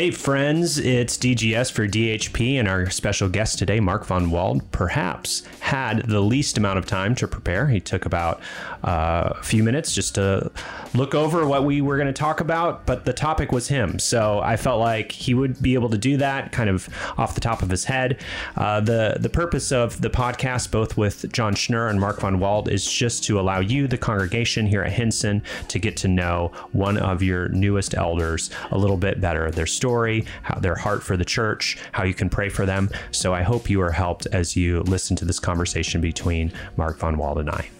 Hey, friends, it's DGS for DHP, and our special guest today, Mark VonWald, perhaps had the least amount of time to prepare. He took about uh, a few minutes just to look over what we were going to talk about, but the topic was him. So I felt like he would be able to do that kind of off the top of his head. Uh, the, the purpose of the podcast, both with John Schnurr and Mark VonWald, is just to allow you, the congregation here at Hinson, to get to know one of your newest elders a little bit better their story, how their heart for the church, how you can pray for them. So I hope you are helped as you listen to this conversation between Mark VonWald and I.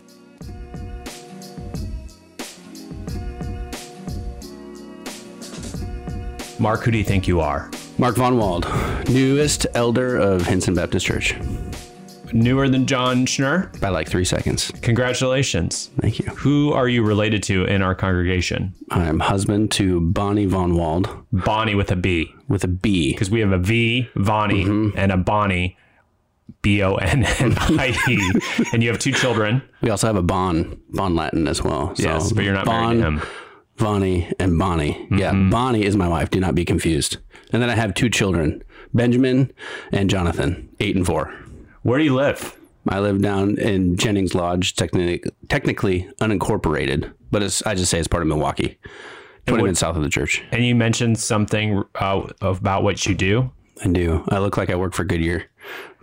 Mark, who do you think you are? Mark VonWald, newest elder of Hinson Baptist Church Newer than John Schnurr? by like three seconds. Congratulations. Thank you. Who are you related to in our congregation? I'm husband to Bonnie VonWald Bonnie with a B. with a B. Because we have a V, Vonnie, Mm-hmm. and a Bonnie, B O N N I E. And you have two children. We also have a Bon, Bon Latin as well. So Yes, but you're not bon, married to him. Vonnie and Bonnie. Yeah, Mm-hmm. Bonnie is my wife. Do not be confused. And then I have two children, Benjamin and Jonathan, eight and four. Where do you live? I live down in Jennings Lodge, technically technically unincorporated, but it's I just say it's part of Milwaukie, twenty what- minutes south of the church. And you mentioned something uh, about what you do, I do. I look like I work for Goodyear,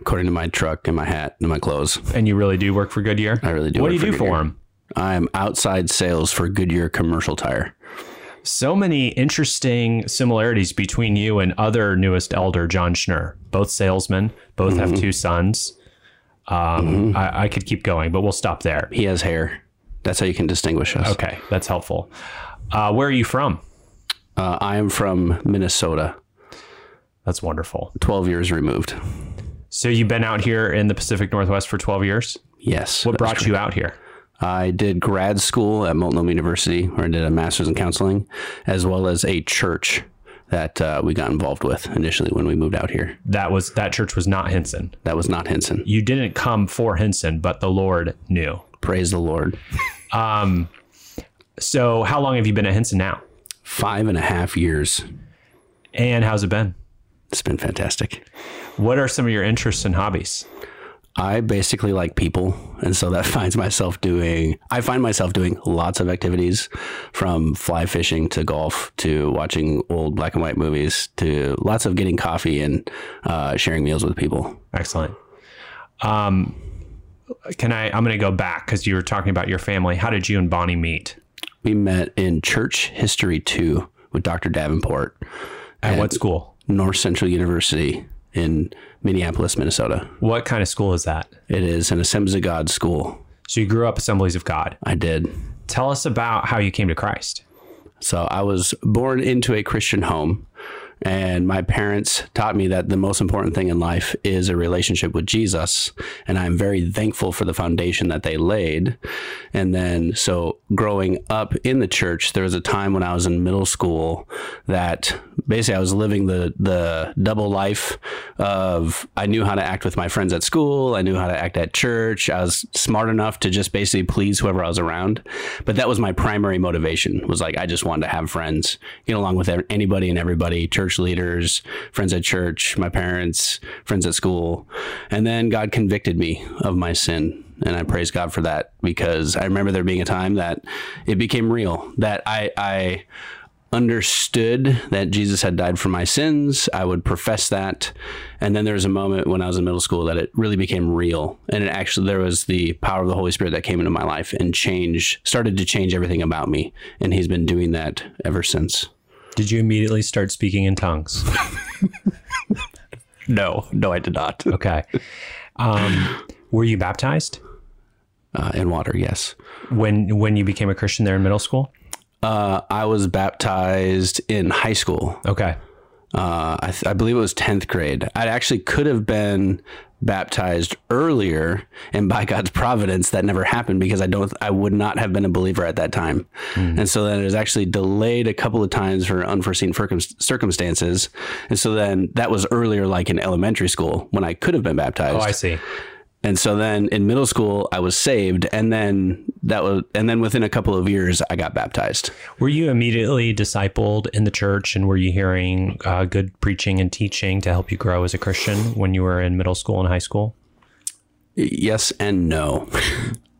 according to my truck and my hat and my clothes. and you really do work for Goodyear. I really do. What do you do for them? I am outside sales for Goodyear Commercial Tire. So many interesting similarities between you and other newest elder, John Schnurr. Both salesmen, both have Mm-hmm. two sons. Um, I, I could keep going, but we'll stop there. He has hair. That's how you can distinguish us. Okay, that's helpful. Uh, where are you from? Uh, I am from Minnesota, That's wonderful. 12 years removed. So you've been out here in the Pacific Northwest for 12 years. Yes. What brought you out here? I did grad school at Multnomah University, where I did a master's in counseling, as well as a church that uh, we got involved with initially when we moved out here. That was that church was not Hinson. That was not Hinson. You didn't come for Hinson, but the Lord knew. Praise the Lord. um, So how long have you been at Hinson now? Five and a half years. And how's it been? It's been fantastic. What are some of your interests and hobbies? I basically like people, and so that finds myself doing. I find myself doing lots of activities, from fly fishing to golf to watching old black and white movies to lots of getting coffee and uh, sharing meals with people. Excellent. Um, can I? I'm going to go back because you were talking about your family. How did you and Bonnie meet? We met in Church History Two with Dr. Davenport At what school? North Central University in Minneapolis, Minnesota. What kind of school is that? It is an Assemblies of God school. So you grew up Assemblies of God. I did. Tell us about how you came to Christ. So I was born into a Christian home, and my parents taught me that the most important thing in life is a relationship with Jesus. And I'm very thankful for the foundation that they laid. And then, so growing up in the church, there was a time when I was in middle school that basically I was living the the double life of I knew how to act with my friends at school, I knew how to act at church. I was smart enough to just basically please whoever I was around. But that was my primary motivation. Was like I just wanted to have friends, get along with anybody and everybody, church leaders, friends at church, my parents, friends at school. And then God convicted me of my sin. And I praise God for that because I remember there being a time that it became real, that I, I understood that Jesus had died for my sins. I would profess that. And then there was a moment when I was in middle school that it really became real. And it actually, there was the power of the Holy Spirit that came into my life and changed, started to change everything about me. And He's been doing that ever since. Did you immediately start speaking in tongues? No, no, I did not. Okay. Um, were you baptized Uh, in water, yes. when when you became a Christian there in middle school? Uh, I was baptized in high school. Okay. Uh, I, th- I believe it was 10th grade. I actually could have been baptized earlier, and by God's providence, that never happened because I don't, I would not have been a believer at that time. Hmm. And so then it was actually delayed a couple of times for unforeseen circumstances. And so then that was earlier, like in elementary school when I could have been baptized. Oh, I see. And so then in middle school I was saved, and then that was, and then within a couple of years I got baptized. Were you immediately discipled in the church, and were you hearing uh, good preaching and teaching to help you grow as a Christian when you were in middle school and high school? Yes and no.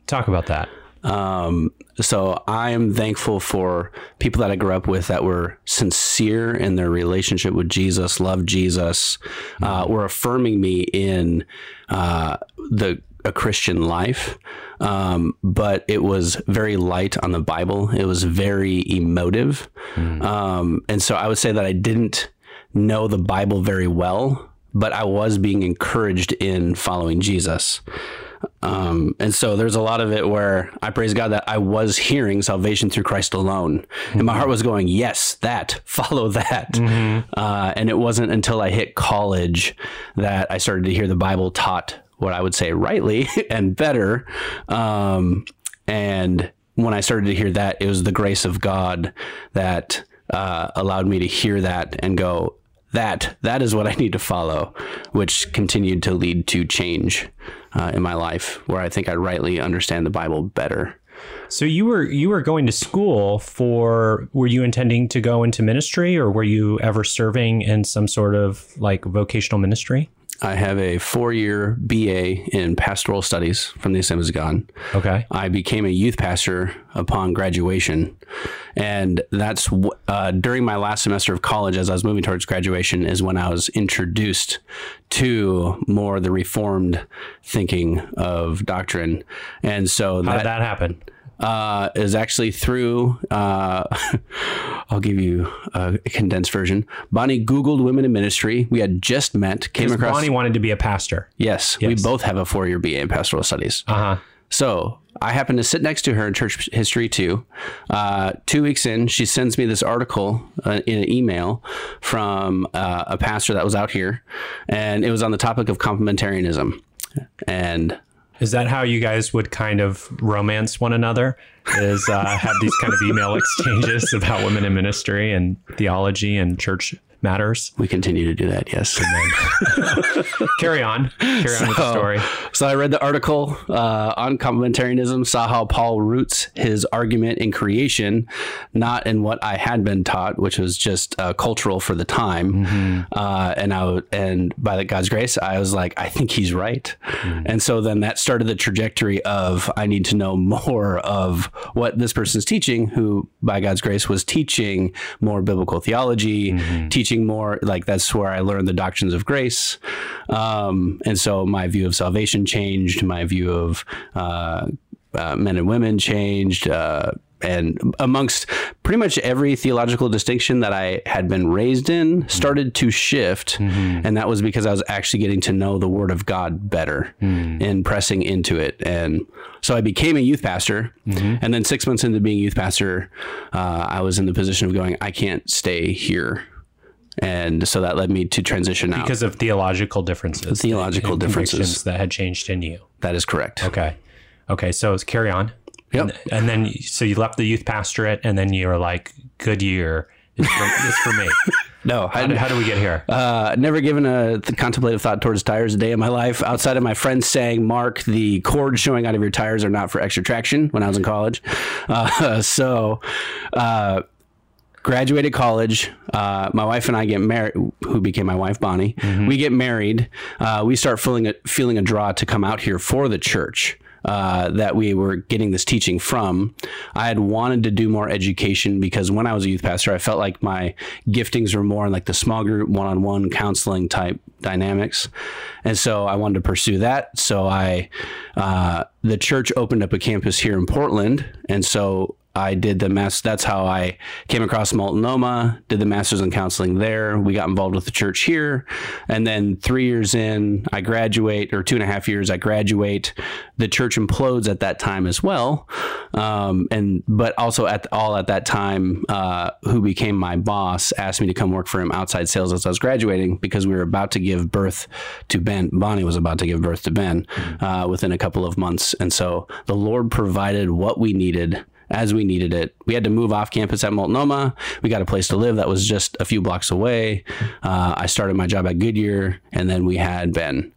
Talk about that. Um, so I am thankful for people that I grew up with that were sincere in their relationship with Jesus, loved Jesus, uh, were affirming me in uh, the a Christian life. Um, but it was very light on the Bible. It was very emotive, um, and so I would say that I didn't know the Bible very well, but I was being encouraged in following Jesus. Um, and so there's a lot of it where I praise God that I was hearing salvation through Christ alone. And my heart was going, yes, that, follow that. Uh, and it wasn't until I hit college that I started to hear the Bible taught what I would say rightly and better. Um, and when I started to hear that, it was the grace of God that uh, allowed me to hear that and go, that that is what I need to follow, which continued to lead to change uh, in my life, where I think I rightly understand the Bible better. So you were you were going to school for were you intending to go into ministry or were you ever serving in some sort of like vocational ministry? I have a four-year BA in pastoral studies from the Assemblies of God. Okay. I became a youth pastor upon graduation, and that's uh, during my last semester of college. As I was moving towards graduation, is when I was introduced to more the reformed thinking of doctrine, and so How did that happen? uh, is actually through. Uh, I'll give you a condensed version. Bonnie Googled women in ministry. We had just met, came across. Bonnie wanted to be a pastor. yes, we both have a four-year BA in pastoral studies. Uh-huh. So I happened to sit next to her in church history two. Uh, two weeks in, she sends me this article uh, in an email from uh, a pastor that was out here, and it was on the topic of complementarianism. And Is that how you guys would kind of romance one another? Is uh, have these kind of email exchanges about women in ministry and theology and church matters? we continue to do that. Yes. Carry on. Carry on with the story. So I read the article uh, on complementarianism, saw how Paul roots his argument in creation, not in what I had been taught, which was just uh, cultural for the time. Uh, and I and by the God's grace, I was like, I think he's right. And so then that started the trajectory of I need to know more of what this person's teaching, who by God's grace was teaching more biblical theology, teaching more like that's where I learned the doctrines of grace. Um, and so my view of salvation changed, my view of uh, uh, men and women changed. Uh, and amongst pretty much every theological distinction that I had been raised in started to shift. And that was because I was actually getting to know the Word of God better and pressing into it. And so I became a youth pastor. And then six months into being a youth pastor, uh, I was in the position of going, I can't stay here. And so that led me to transition out. Because of theological differences. Theological differences. that had changed in you. that is correct. Okay. Okay. So it's carry on. Yep. And, and then, so you left the youth pastorate and then you were like, Goodyear. It's for, for me. No, How, did, how do we get here? Uh, never given a th- contemplative thought towards tires a day in my life outside of my friends saying, Mark, the cords showing out of your tires are not for extra traction when I was in college. Uh, so, uh, graduated college. Uh, my wife and I get married, who became my wife, Bonnie. We get married. Uh, we start feeling a, feeling a draw to come out here for the church. Uh, that we were getting this teaching from. I had wanted to do more education because when I was a youth pastor, I felt like my giftings were more in like the small group, one on one counseling type dynamics. And so I wanted to pursue that. So I, uh, the church opened up a campus here in Portland. And so I did the mass. That's how I came across Multnomah. Did the masters in counseling there. We got involved with the church here, and then three years in, I graduate, or two and a half years, I graduate. The church implodes at that time as well, um, and but also at all at that time, uh, who became my boss asked me to come work for him outside sales as I was graduating because we were about to give birth to Ben. Bonnie was about to give birth to Ben uh, within a couple of months, and so the Lord provided what we needed as we needed it. We had to move off campus at Multnomah. We got a place to live that was just a few blocks away. Uh, I started my job at Goodyear, and then we had Ben.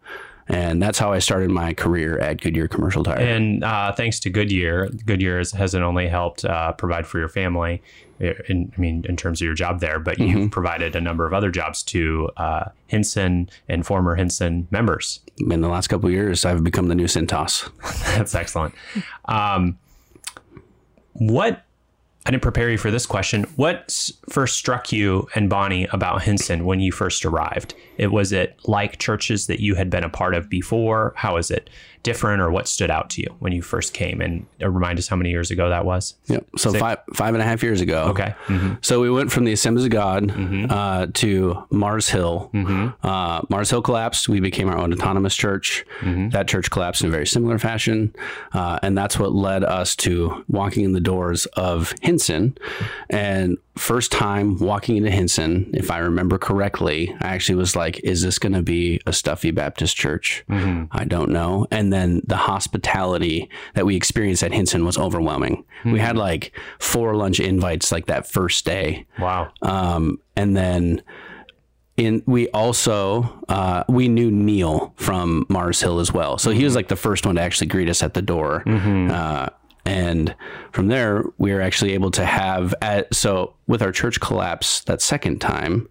And that's how I started my career at Goodyear Commercial Tire. And uh, thanks to Goodyear, Goodyear has, hasn't only helped uh, provide for your family, in, I mean, in terms of your job there, but Mm-hmm. you've provided a number of other jobs to uh, Hinson and former Hinson members. In the last couple of years, I've become the new Cintas. That's excellent. Um, what I didn't prepare you for this question. What first struck you and Bonnie about Hinson when you first arrived? It was it like churches that you had been a part of before? How is it different, or what stood out to you when you first came? And uh, remind us how many years ago that was. Yep. So five five and a half years ago. Okay. Mm-hmm. So we went from the Assemblies of God uh, to Mars Hill. Uh, Mars Hill collapsed. We became our own autonomous church. That church collapsed in a very similar fashion, uh, and that's what led us to walking in the doors of Hinson. And first time walking into Hinson, if I remember correctly, I actually was like, "Is this going to be a stuffy Baptist church?" I don't know. And then the hospitality that we experienced at Hinson was overwhelming. We had like four lunch invites like that first day. Wow. Um, and then in we also uh, we knew Neil from Mars Hill as well. So he was like the first one to actually greet us at the door. Uh, and from there, we were actually able to have at, so with our church collapse that second time.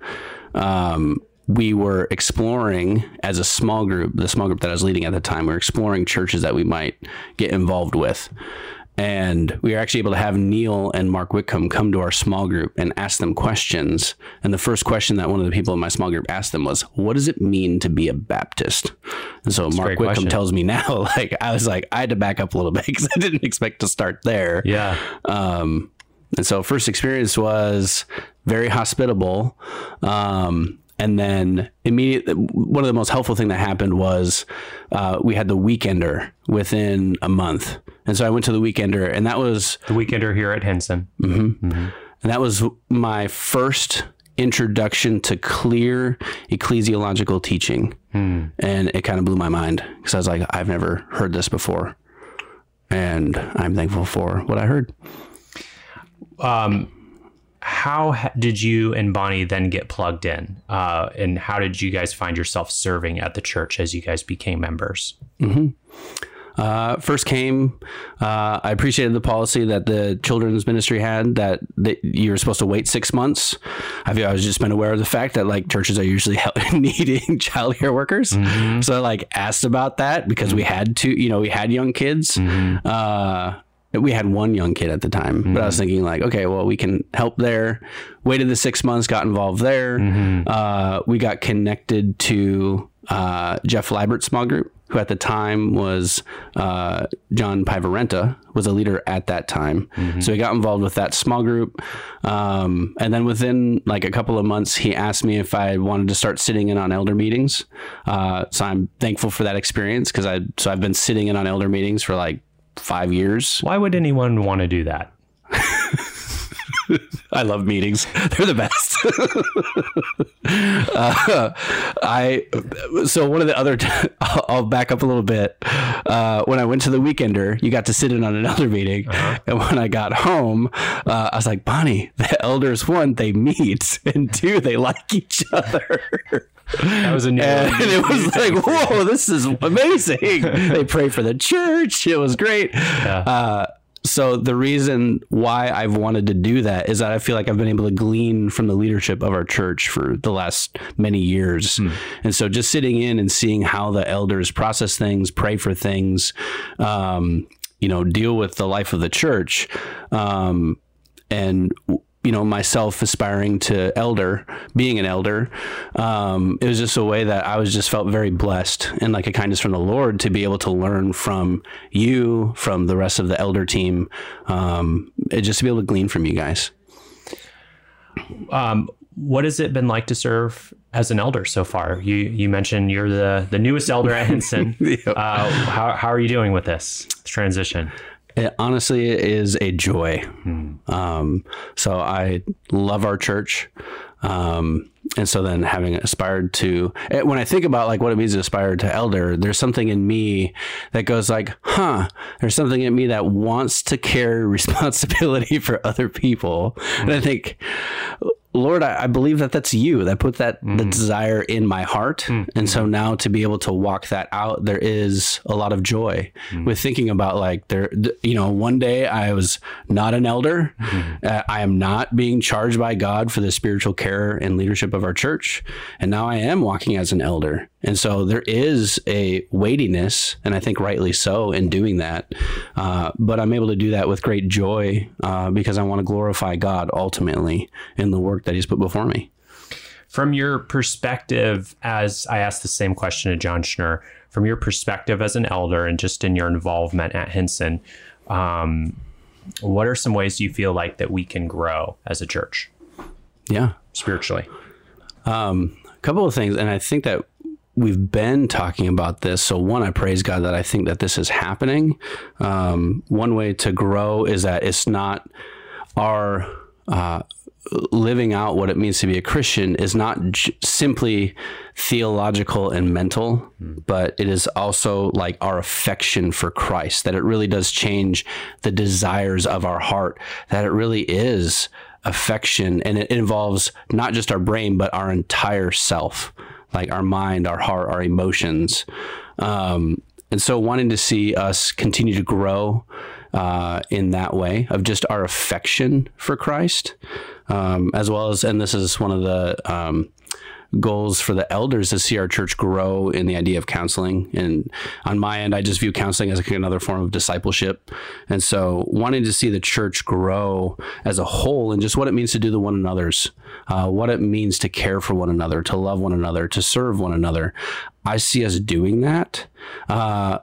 Um, we were exploring as a small group, the small group that I was leading at the time, we were exploring churches that we might get involved with. And we were actually able to have Neil and Mark Whitcomb come to our small group and ask them questions. And the first question that one of the people in my small group asked them was, What does it mean to be a Baptist? And so Mark great Whitcomb question. tells me now, like, I was like, I had to back up a little bit because I didn't expect to start there. Yeah. Um, and so first experience was very hospitable. Um, and then immediately, one of the most helpful thing that happened was uh, we had the weekender within a month. And so I went to the weekender, and that was The weekender here at Hinson. Mm-hmm. Mm-hmm. and that was my first introduction to clear ecclesiological teaching. Hmm. And it kind of blew my mind because I was like, I've never heard this before. And I'm thankful for what I heard. Um, How did you and Bonnie then get plugged in? Uh, and how did you guys find yourself serving at the church as you guys became members? Uh, first came, uh, I appreciated the policy that the children's ministry had that, that you were supposed to wait six months. I feel I was just been aware of the fact that like churches are usually needing childcare workers. So I like asked about that because we had two, you know, we had young kids. Uh, we had one young kid at the time, but I was thinking like, okay, well, we can help there. Waited the six months, got involved there. Uh, we got connected to uh, Jeff Libert's small group, who at the time was uh, John Pivarenta, was a leader at that time. So we got involved with that small group, um, and then within like a couple of months, he asked me if I wanted to start sitting in on elder meetings. Uh, so I'm thankful for that experience because I so I've been sitting in on elder meetings for like five years. Why would anyone want to do that? I love meetings. They're the best. uh, I so one of the other I'll, I'll back up a little bit. Uh, when I went to the weekender, you got to sit in on an elder meeting, and when I got home, uh, I was like, Bonnie, the elders one they meet, and two they like each other. That was a new. And it was like, whoa, this is amazing. they pray for the church. It was great. Uh, so the reason why I've wanted to do that is that I feel like I've been able to glean from the leadership of our church for the last many years. And so just sitting in and seeing how the elders process things, pray for things, um, you know, deal with the life of the church, um, and you know myself aspiring to elder being an elder um, it was just a way that i was just felt very blessed and like a kindness from the lord to be able to learn from you from the rest of the elder team um, just to be able to glean from you guys Um, what has it been like to serve as an elder so far? You you mentioned you're the the newest elder at Hinson. uh, how how are you doing with this transition? It honestly is a joy. Um, so I love our church. Um, and so then having aspired to, eh, when I think about like what it means to aspire to elder, there's something in me that goes like, huh, there's something in me that wants to carry responsibility for other people. And I think Lord, I, I believe that that's you that put that the mm. desire in my heart, mm. and so mm-hmm. now to be able to walk that out, there is a lot of joy mm. with thinking about like there. th- You know, one day I was not an elder. Mm-hmm. Uh, I am not being charged by God for the spiritual care and leadership of our church, and now I am walking as an elder. And so there is a weightiness, and I think rightly so, in doing that. Uh, but I'm able to do that with great joy uh, because I want to glorify God ultimately in the work that He's put before me. From your perspective, as I asked the same question to John Schnurr, from your perspective as an elder and just in your involvement at Hinson, um, what are some ways you feel like that we can grow as a church Yeah. spiritually? a couple of things and i think that we've been talking about this. So one i praise god that i think that this is happening. Um, one way to grow is that it's not our uh, living out what it means to be a christian is not j- simply theological and mental but it is also like our affection for christ that it really does change the desires of our heart that it really is affection. And it involves not just our brain but our entire self like our mind our heart our emotions. Um, and so wanting to see us continue to grow uh, in that way of just our affection for christ um, as well as and this is one of the um, goals for the elders to see our church grow in the idea of counseling. And on my end, I just view counseling as like another form of discipleship. And so wanting to see the church grow as a whole and just what it means to do the one another's, uh, what it means to care for one another, to love one another, to serve one another. I see us doing that. Uh,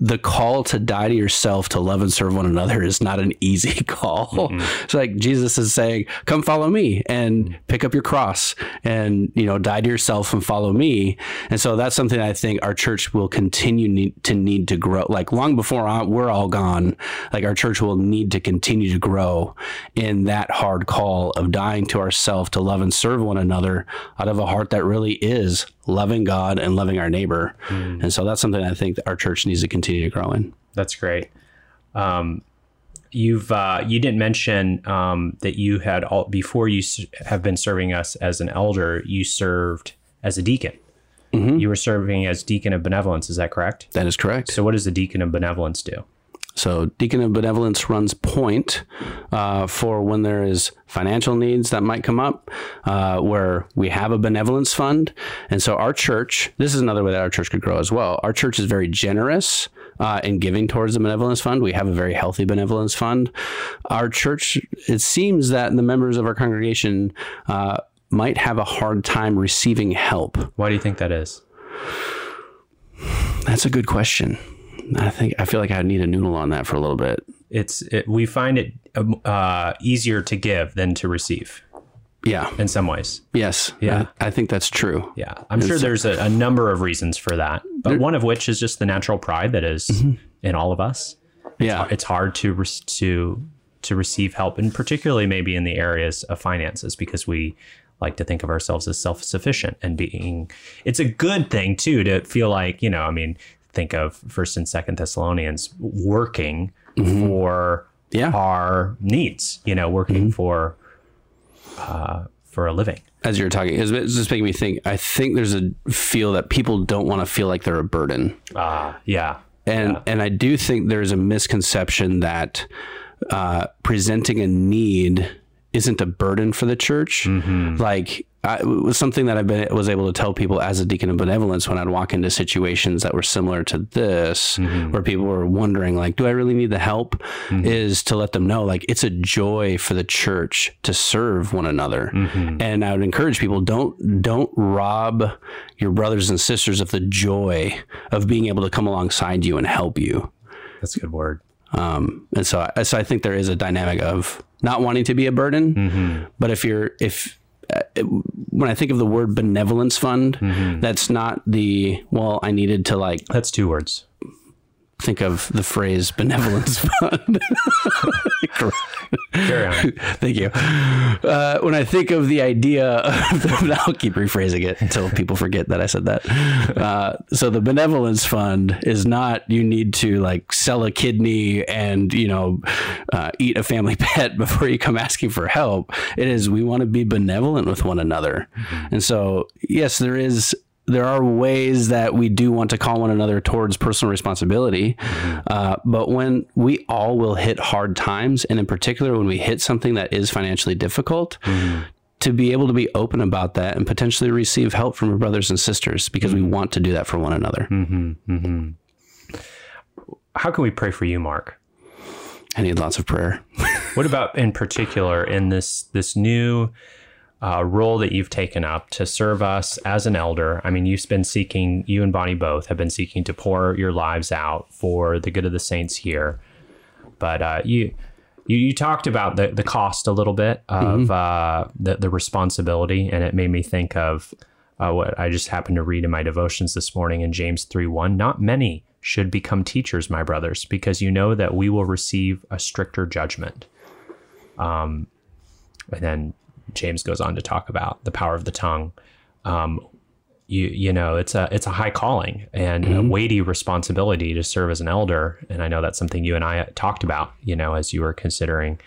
the call to die to yourself to love and serve one another is not an easy call. It's like Jesus is saying, "Come follow me and pick up your cross and you know die to yourself and follow me." And so that's something I think our church will continue need, to need to grow. Like long before I- we're all gone, like our church will need to continue to grow in that hard call of dying to ourselves to love and serve one another out of a heart that really is loving God and loving our neighbor. And so that's something I think that our church needs to continue to grow in. That's great. Um, you've uh, you didn't mention um, that you had all before you have been serving us as an elder. You served as a deacon. You were serving as deacon of benevolence. Is that correct? That is correct. So, what does the deacon of benevolence do? So, Deacon of Benevolence runs point uh, for when there is financial needs that might come up, uh, where we have a benevolence fund. And so, our church, this is another way that our church could grow as well. Our church is very generous uh, in giving towards the benevolence fund. We have a very healthy benevolence fund. Our church, it seems that the members of our congregation uh, might have a hard time receiving help. Why do you think that is? That's a good question. I think I feel like I need a noodle on that for a little bit. It's it, we find it um, uh, easier to give than to receive Yeah. in some ways. Yes. Yeah. I, I think that's true. Yeah, I'm sure there's a, a number of reasons for that, but one of which is just the natural pride that is in all of us. Yeah. It's hard to re- to to receive help, and particularly maybe in the areas of finances, because we like to think of ourselves as self sufficient and being. It's a good thing too to feel like you know. I mean, think of First and Second Thessalonians working for Yeah. our needs. You know, working for uh, for a living. As you're talking, it's just making me think. I think there's a feel that people don't want to feel like they're a burden, Ah, yeah. and and I do think there's a misconception that uh, presenting a need isn't a burden for the church. Like I, it was something that I've been was able to tell people as a deacon of benevolence when I'd walk into situations that were similar to this, mm-hmm. where people were wondering like, "Do I really need the help?" Mm-hmm. Is to let them know like it's a joy for the church to serve one another, mm-hmm. and I would encourage people don't don't rob your brothers and sisters of the joy of being able to come alongside you and help you. That's a good word. Um, and so, I, so I think there is a dynamic of not wanting to be a burden, but if you're if when I think of the word benevolence fund, mm-hmm. that's not the well. I needed to like That's two words. Think of the phrase benevolence fund. Carry on. Thank you. Uh, when I think of the idea of the, I'll keep rephrasing it until people forget that I said that. Uh, so the benevolence fund is not you need to like sell a kidney and you know uh, eat a family pet before you come asking for help. It is we want to be benevolent with one another, and so yes, there is there are ways that we do want to call one another towards personal responsibility. Mm-hmm. Uh, but when we all will hit hard times, and in particular, when we hit something that is financially difficult, mm-hmm. to be able to be open about that and potentially receive help from our brothers and sisters because mm-hmm. we want to do that for one another. Mm-hmm. Mm-hmm. How can we pray for you, Mark? I need lots of prayer. what about in particular in this this new uh, role that you've taken up to serve us as an elder. I mean, you've been seeking, you and Bonnie both have been seeking to pour your lives out for the good of the saints here. But uh, you, you, you talked about the, the cost a little bit of mm-hmm. uh, the, the responsibility, and it made me think of uh, what I just happened to read in my devotions this morning in James 3 1. Not many should become teachers, my brothers, because you know that we will receive a stricter judgment. Um, and then James goes on to talk about the power of the tongue. Um, you you know it's a it's a high calling and mm-hmm. a weighty responsibility to serve as an elder, and I know that's something you and I talked about. You know, as you were considering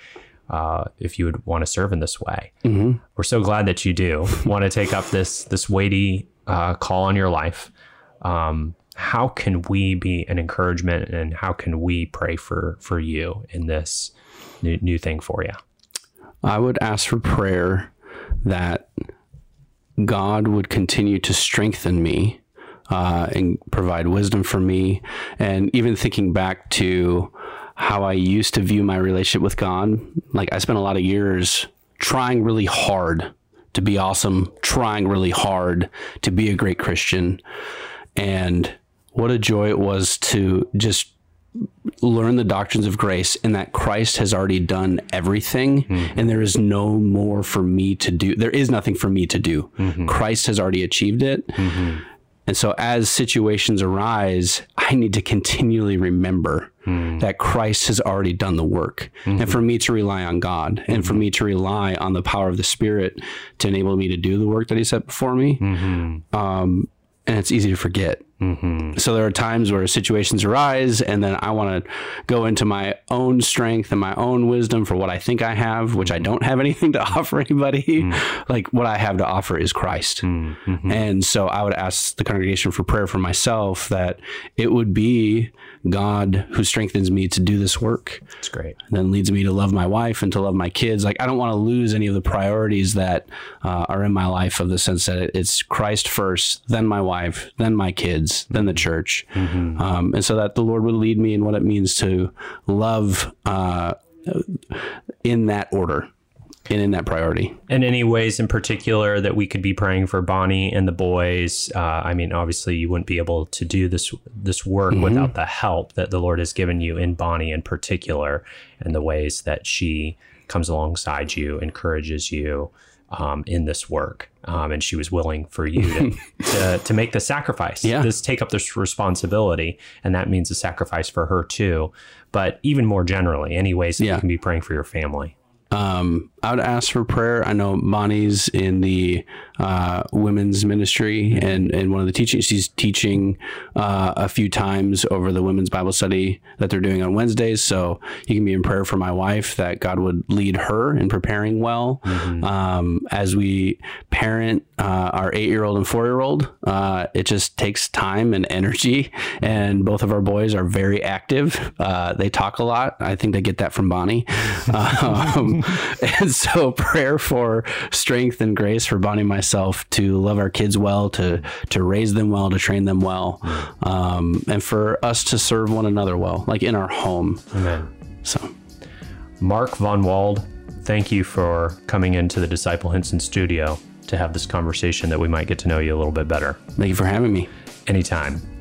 uh, if you would want to serve in this way. Mm-hmm. We're so glad that you do want to take up this this weighty uh, call on your life. Um, how can we be an encouragement, and how can we pray for for you in this new, new thing for you? I would ask for prayer that God would continue to strengthen me uh, and provide wisdom for me. And even thinking back to how I used to view my relationship with God, like I spent a lot of years trying really hard to be awesome, trying really hard to be a great Christian. And what a joy it was to just learn the doctrines of grace and that Christ has already done everything mm-hmm. and there is no more for me to do. There is nothing for me to do. Mm-hmm. Christ has already achieved it. Mm-hmm. And so as situations arise, I need to continually remember mm. that Christ has already done the work. And for me to rely on God and for me to rely on the power of the Spirit to enable me to do the work that He set before me. Um, and it's easy to forget. Mm-hmm. So there are times where situations arise, and then I want to go into my own strength and my own wisdom for what I think I have, which I don't have anything to offer anybody. Mm-hmm. Like what I have to offer is Christ. Mm-hmm. And so I would ask the congregation for prayer for myself that it would be God who strengthens me to do this work. That's great. And then leads me to love my wife and to love my kids. Like I don't want to lose any of the priorities that uh, are in my life of the sense that it's Christ first, then my wife, then my kids, then the church. Mm-hmm. Um, and so that the Lord would lead me in what it means to love uh, in that order and in that priority. And any ways in particular that we could be praying for Bonnie and the boys? Uh, I mean, obviously, you wouldn't be able to do this this work mm-hmm. without the help that the Lord has given you in Bonnie in particular, and the ways that she comes alongside you, encourages you um, in this work, um, and she was willing for you to, to, to make the sacrifice. Yeah, this take up this responsibility, and that means a sacrifice for her too. But even more generally, any ways that yeah. you can be praying for your family. Um, I would ask for prayer. I know Bonnie's in the uh, women's ministry and, and one of the teachings. She's teaching uh, a few times over the women's Bible study that they're doing on Wednesdays. So you can be in prayer for my wife that God would lead her in preparing well. Mm-hmm. Um, as we parent uh, our eight year old and four year old, uh, it just takes time and energy. And both of our boys are very active. Uh, they talk a lot. I think they get that from Bonnie. um, and so prayer for strength and grace for Bonnie and myself to love our kids well, to to raise them well, to train them well, um, and for us to serve one another well, like in our home. Amen. So, Mark VonWald, thank you for coming into the Disciple Hinson studio to have this conversation that we might get to know you a little bit better. Thank you for having me. Anytime.